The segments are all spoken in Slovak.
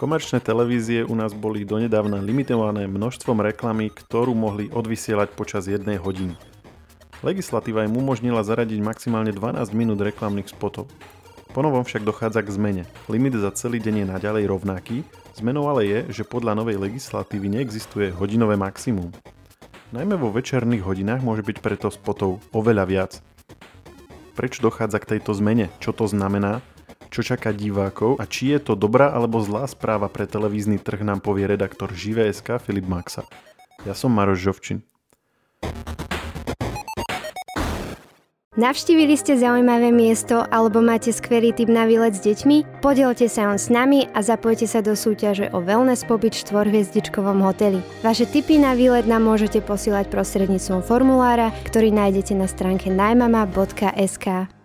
Komerčné televízie u nás boli donedávna limitované množstvom reklamy, ktorú mohli odvysielať počas jednej hodiny. Legislatíva im umožnila zaradiť maximálne 12 minút reklamných spotov. Ponovom však dochádza k zmene. Limit za celý deň je naďalej rovnaký, zmenou ale je, že podľa novej legislatívy neexistuje hodinové maximum. Najmä vo večerných hodinách môže byť preto spotov oveľa viac. Prečo dochádza k tejto zmene? Čo to znamená? Čo čaká divákov a či je to dobrá alebo zlá správa pre televízny trh nám povie redaktor Živé.sk Filip Maxa. Ja som Maroš Žovčin. Navštívili ste zaujímavé miesto alebo máte skvelý tip na výlet s deťmi? Podielte sa on s nami a zapojte sa do súťaže o wellness pobyt v štvorhviezdičkovom hoteli. Vaše tipy na výlet nám môžete posielať prostredníctvom formulára, ktorý nájdete na stránke najmama.sk.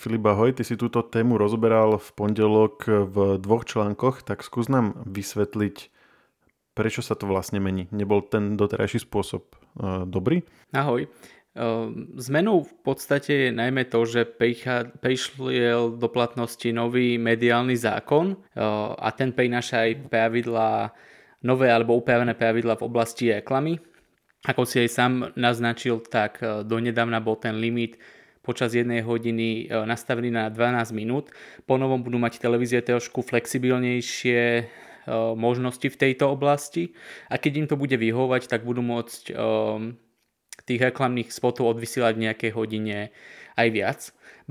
Filip, ahoj, ty si túto tému rozoberal v pondelok v dvoch článkoch, tak skús nám vysvetliť, prečo sa to vlastne mení. Nebol ten doterajší spôsob uh, dobrý? Ahoj. Uh, zmenou v podstate je najmä to, že prišiel do platnosti nový mediálny zákon uh, a ten prináša aj pravidlá, nové alebo upravené pravidlá v oblasti reklamy. Ako si aj sám naznačil, tak donedávna bol ten limit počas jednej hodiny e, nastavený na 12 minút. Po novom budú mať televízie trošku flexibilnejšie e, možnosti v tejto oblasti a keď im to bude vyhovať, tak budú môcť e, tých reklamných spotov odvysielať v nejakej hodine aj viac.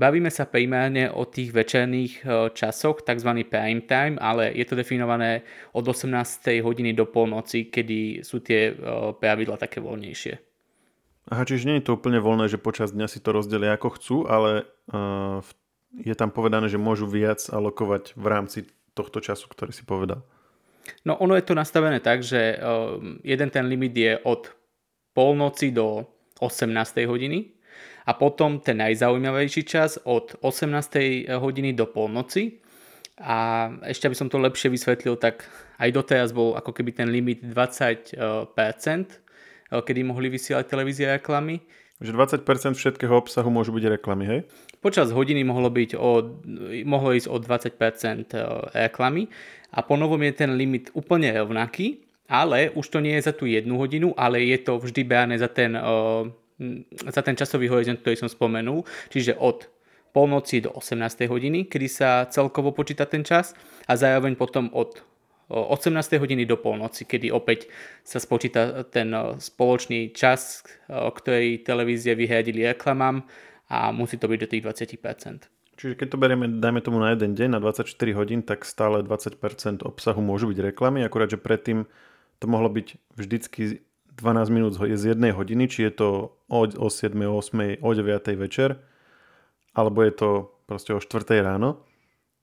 Bavíme sa primárne o tých večerných časoch, tzv. prime time, ale je to definované od 18. hodiny do polnoci, kedy sú tie pravidla také voľnejšie. Aha, čiže nie je to úplne voľné, že počas dňa si to rozdelia ako chcú, ale uh, je tam povedané, že môžu viac alokovať v rámci tohto času, ktorý si povedal. No ono je to nastavené tak, že uh, jeden ten limit je od polnoci do 18. hodiny a potom ten najzaujímavejší čas od 18. hodiny do polnoci. A ešte aby som to lepšie vysvetlil, tak aj doteraz bol ako keby ten limit 20%, kedy mohli vysielať televízie reklamy. Že 20% všetkého obsahu môžu byť reklamy, hej? Počas hodiny mohlo, byť o, mohlo ísť o 20% reklamy a po novom je ten limit úplne rovnaký, ale už to nie je za tú jednu hodinu, ale je to vždy beráne za ten, za ten časový horizont, ktorý som spomenul, čiže od polnoci do 18. hodiny, kedy sa celkovo počíta ten čas a zároveň potom od 18. hodiny do polnoci, kedy opäť sa spočíta ten spoločný čas, ktorý televízie vyhradili reklamám a musí to byť do tých 20%. Čiže keď to berieme, dajme tomu na jeden deň, na 24 hodín, tak stále 20% obsahu môžu byť reklamy, akurát, že predtým to mohlo byť vždycky 12 minút z jednej hodiny, či je to o, o 7, 8, o 9 večer, alebo je to proste o 4 ráno.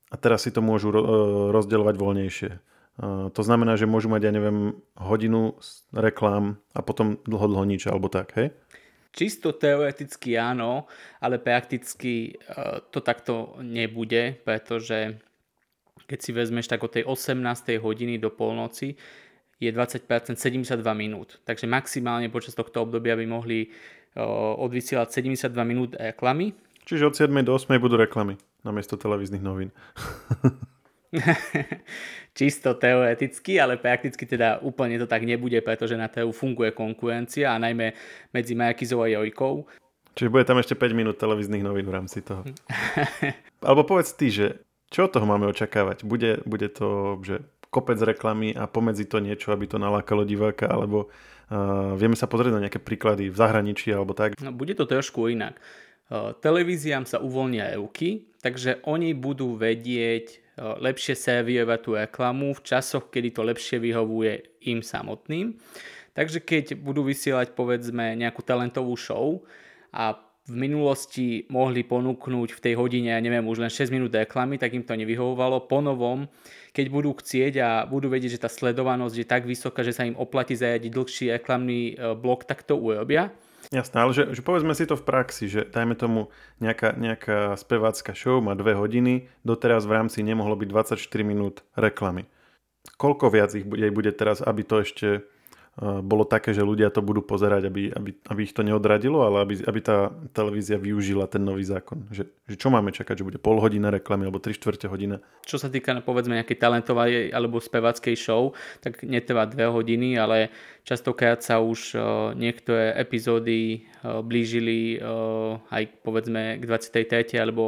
A teraz si to môžu rozdielovať voľnejšie. To znamená, že môžu mať, ja neviem, hodinu reklám a potom dlho, dlho nič, alebo tak, hej? Čisto teoreticky áno, ale prakticky e, to takto nebude, pretože keď si vezmeš tak od tej 18. hodiny do polnoci je 20% 72 minút. Takže maximálne počas tohto obdobia by mohli e, odvysielať 72 minút reklamy. Čiže od 7. do 8. budú reklamy namiesto televíznych novín. Čisto teoreticky, ale prakticky teda úplne to tak nebude, pretože na trhu funguje konkurencia a najmä medzi Markizou a Jojkou. Čiže bude tam ešte 5 minút televíznych novín v rámci toho. Alebo povedz ty, že čo od toho máme očakávať? Bude, bude to, že kopec reklamy a pomedzi to niečo, aby to nalákalo diváka, alebo uh, vieme sa pozrieť na nejaké príklady v zahraničí alebo tak? No, bude to trošku inak. Uh, televíziám sa uvoľnia ruky, takže oni budú vedieť lepšie servírovať tú reklamu v časoch, kedy to lepšie vyhovuje im samotným. Takže keď budú vysielať povedzme nejakú talentovú show a v minulosti mohli ponúknuť v tej hodine, ja neviem, už len 6 minút reklamy, tak im to nevyhovovalo. Po novom, keď budú chcieť a budú vedieť, že tá sledovanosť je tak vysoká, že sa im oplatí zajadiť dlhší reklamný e, blok, tak to urobia. Jasné, ale že, že povedzme si to v praxi, že dajme tomu nejaká, nejaká spevácka show má dve hodiny, doteraz v rámci nemohlo byť 24 minút reklamy. Koľko viac ich bude, bude teraz, aby to ešte bolo také, že ľudia to budú pozerať, aby, aby, aby ich to neodradilo, ale aby, aby tá televízia využila ten nový zákon. Že, že čo máme čakať, že bude pol hodina reklamy alebo 3 čtvrte hodina? Čo sa týka povedzme nejakej talentovej alebo spevackej show, tak netrvá dve hodiny, ale častokrát sa už uh, niektoré epizódy uh, blížili uh, aj povedzme k 23. alebo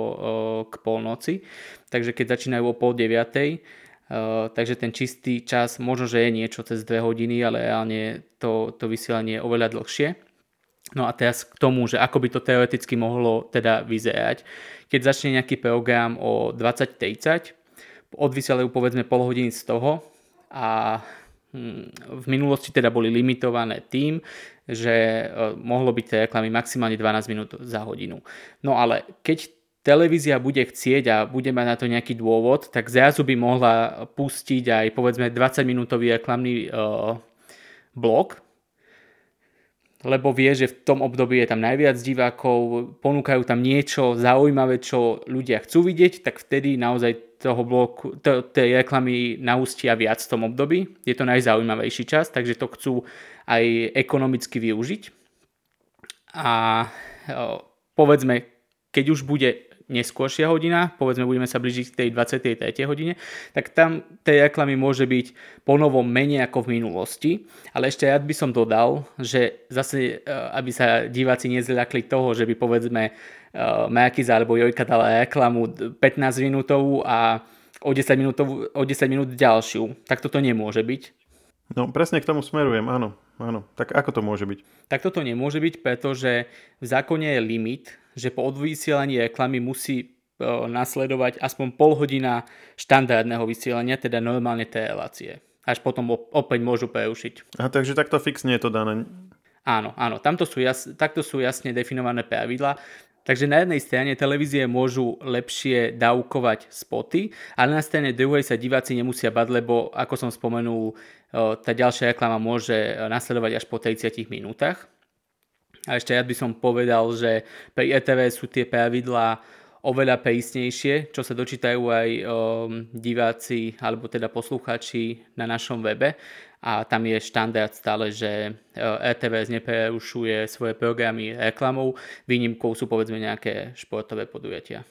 k polnoci. Takže keď začínajú o pol deviatej, Uh, takže ten čistý čas možno, že je niečo cez 2 hodiny, ale reálne to, to vysielanie je oveľa dlhšie. No a teraz k tomu, že ako by to teoreticky mohlo teda vyzerať. Keď začne nejaký program o 20.30, odvysielajú povedzme pol hodiny z toho a hm, v minulosti teda boli limitované tým, že uh, mohlo byť reklamy maximálne 12 minút za hodinu. No ale keď televízia bude chcieť a bude mať na to nejaký dôvod, tak zrazu by mohla pustiť aj povedzme 20 minútový reklamný uh, blok, lebo vie, že v tom období je tam najviac divákov, ponúkajú tam niečo zaujímavé, čo ľudia chcú vidieť, tak vtedy naozaj toho bloku, to, tej reklamy naustia viac v tom období. Je to najzaujímavejší čas, takže to chcú aj ekonomicky využiť. A povedzme, keď už bude neskôršia hodina, povedzme budeme sa blížiť k tej 23. hodine, tak tam tej reklamy môže byť ponovom menej ako v minulosti. Ale ešte rád by som dodal, že zase, e, aby sa diváci nezľakli toho, že by povedzme e, Markiza alebo Jojka dala reklamu 15 minútovú a o 10, minútovú, o 10 minút ďalšiu. Tak toto nemôže byť. No presne k tomu smerujem, áno. Áno, tak ako to môže byť? Tak toto nemôže byť, pretože v zákone je limit, že po odvysielaní reklamy musí e, nasledovať aspoň pol hodina štandardného vysielania, teda normálne tej relácie. Až potom opäť môžu prerušiť. A takže takto fixne je to dané. Áno, áno, tamto sú jas, takto sú jasne definované pravidla. Takže na jednej strane televízie môžu lepšie dávkovať spoty, ale na strane druhej sa diváci nemusia bať, lebo ako som spomenul, tá ďalšia reklama môže nasledovať až po 30 minútach. A ešte ja by som povedal, že pri ETV sú tie pravidlá oveľa prísnejšie, čo sa dočítajú aj um, diváci alebo teda poslucháči na našom webe a tam je štandard stále, že RTVS neprerušuje svoje programy reklamou, výnimkou sú povedzme nejaké športové podujatia.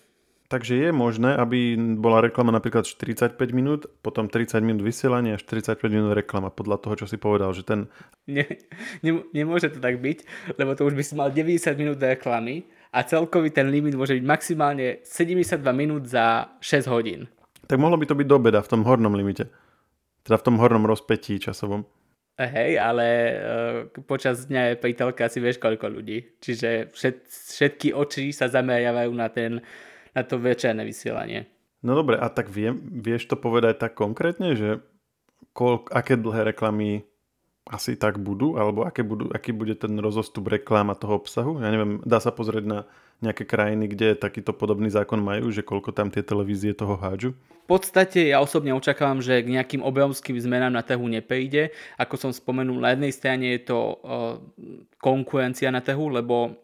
Takže je možné, aby bola reklama napríklad 45 minút, potom 30 minút vysielania a 45 minút reklama, podľa toho, čo si povedal, že ten... Nie, ne, nemôže to tak byť, lebo to už by si mal 90 minút reklamy a celkový ten limit môže byť maximálne 72 minút za 6 hodín. Tak mohlo by to byť do beda v tom hornom limite. Teda v tom hornom rozpetí časovom. Hej, ale uh, počas dňa je pri telke asi vieš koľko ľudí. Čiže všet, všetky oči sa zameriavajú na ten na to večerné vysielanie. No dobre, a tak viem, vieš to povedať tak konkrétne, že koľ, aké dlhé reklamy asi tak budú, alebo aké budú, aký bude ten rozostup reklám a toho obsahu? Ja neviem, dá sa pozrieť na nejaké krajiny, kde takýto podobný zákon majú, že koľko tam tie televízie toho hádžu? V podstate ja osobne očakávam, že k nejakým obrovským zmenám na trhu nepejde. Ako som spomenul, na jednej strane je to uh, konkurencia na trhu, lebo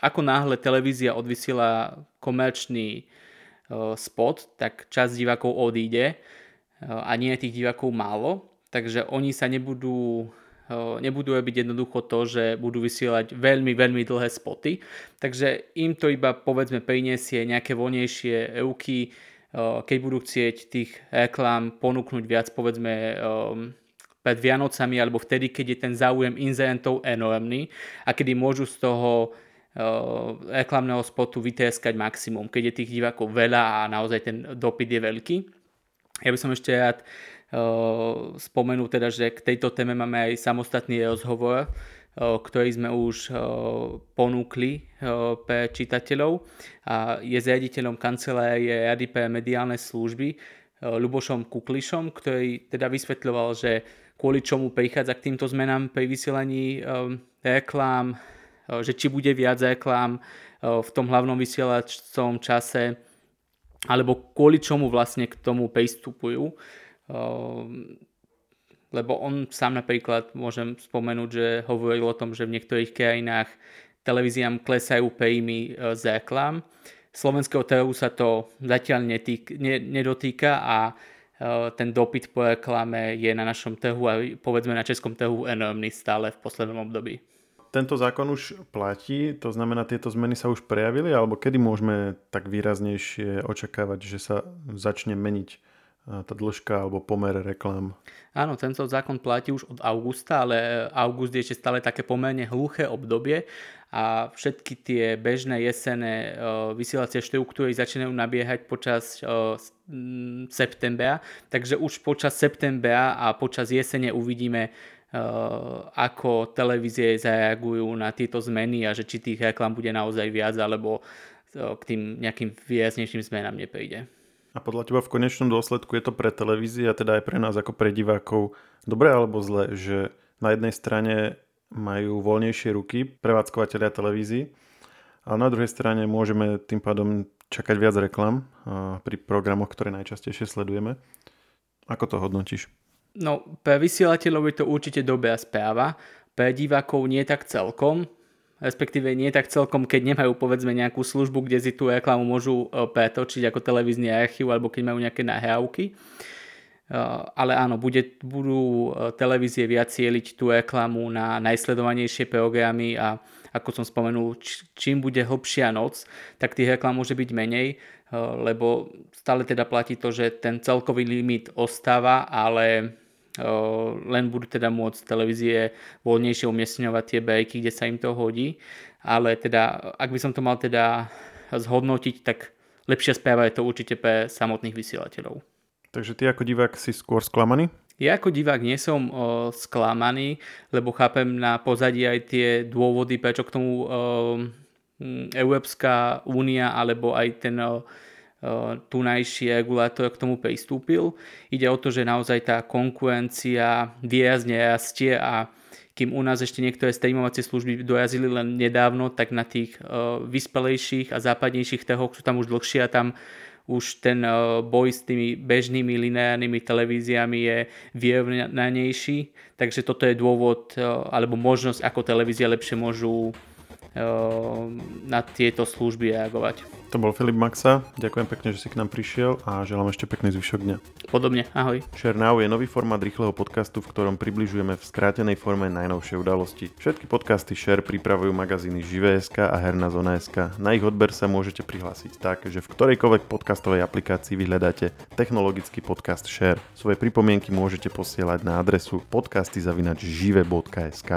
ako náhle televízia odvysiela komerčný uh, spot, tak časť divákov odíde uh, a nie je tých divákov málo, takže oni sa nebudú uh, nebudú robiť jednoducho to, že budú vysielať veľmi, veľmi dlhé spoty. Takže im to iba povedzme priniesie nejaké voľnejšie ruky, keď budú chcieť tých reklám ponúknuť viac povedzme pred Vianocami alebo vtedy, keď je ten záujem inzerentov enormný a kedy môžu z toho reklamného spotu vytieskať maximum, keď je tých divákov veľa a naozaj ten dopyt je veľký. Ja by som ešte rád uh, spomenul teda, že k tejto téme máme aj samostatný rozhovor, uh, ktorý sme už uh, ponúkli pre čitateľov a je zriaditeľom kancelárie Rady pre mediálne služby Lubošom Kuklišom, ktorý teda vysvetľoval, že kvôli čomu prichádza k týmto zmenám pri vysielaní um, reklám, Eh, že či bude viac reklám eh, v tom hlavnom vysielacom čase, alebo kvôli čomu vlastne k tomu pristupujú. Eh, lebo on sám napríklad, môžem spomenúť, že hovoril o tom, že v niektorých krajinách televíziám klesajú príjmy z reklám. Slovenského trhu sa to zatiaľ netýk, ne, nedotýka a ten dopyt po reklame je na našom trhu a povedzme na českom trhu enormný stále v poslednom období. Tento zákon už platí, to znamená, tieto zmeny sa už prejavili, alebo kedy môžeme tak výraznejšie očakávať, že sa začne meniť tá dĺžka alebo pomer reklám. Áno, tento zákon platí už od augusta, ale august je ešte stále také pomerne hluché obdobie a všetky tie bežné jesené vysielacie štruktúry začínajú nabiehať počas septembra, takže už počas septembra a počas jesene uvidíme ako televízie zareagujú na tieto zmeny a že či tých reklam bude naozaj viac alebo k tým nejakým výraznejším zmenám nepríde. A podľa teba v konečnom dôsledku je to pre televízie a teda aj pre nás ako pre divákov dobré alebo zle, že na jednej strane majú voľnejšie ruky prevádzkovateľia televízií, ale na druhej strane môžeme tým pádom čakať viac reklam pri programoch, ktoré najčastejšie sledujeme. Ako to hodnotíš? No, pre vysielateľov je to určite dobrá správa, pre divákov nie tak celkom, respektíve nie tak celkom, keď nemajú povedzme nejakú službu, kde si tú reklamu môžu e, pretočiť ako televízny archív alebo keď majú nejaké nahrávky. E, ale áno, bude, budú e, televízie viac cieliť tú reklamu na najsledovanejšie programy a ako som spomenul, čím bude hlbšia noc, tak tých reklam môže byť menej, lebo stále teda platí to, že ten celkový limit ostáva, ale len budú teda môcť televízie voľnejšie umiestňovať tie breaky, kde sa im to hodí. Ale teda, ak by som to mal teda zhodnotiť, tak lepšia správa je to určite pre samotných vysielateľov. Takže ty ako divák si skôr sklamaný? Ja ako divák nie som o, sklamaný, lebo chápem na pozadí aj tie dôvody, prečo k tomu o, Európska únia alebo aj ten o, tunajší regulátor k tomu pristúpil. Ide o to, že naozaj tá konkurencia výrazne rastie a kým u nás ešte niektoré streamovacie služby dorazili len nedávno, tak na tých vyspelejších a západnejších trhoch sú tam už dlhšie a tam už ten boj s tými bežnými lineárnymi televíziami je vyrovnanejší, takže toto je dôvod alebo možnosť, ako televízie lepšie môžu na tieto služby reagovať. To bol Filip Maxa, ďakujem pekne, že si k nám prišiel a želám ešte pekný zvyšok dňa. Podobne, ahoj. Share Now je nový formát rýchleho podcastu, v ktorom približujeme v skrátenej forme najnovšie udalosti. Všetky podcasty Share pripravujú magazíny Živé.sk a Herná zona.sk. Na ich odber sa môžete prihlásiť tak, že v ktorejkoľvek podcastovej aplikácii vyhľadáte technologický podcast Share. Svoje pripomienky môžete posielať na adresu podcasty.žive.sk.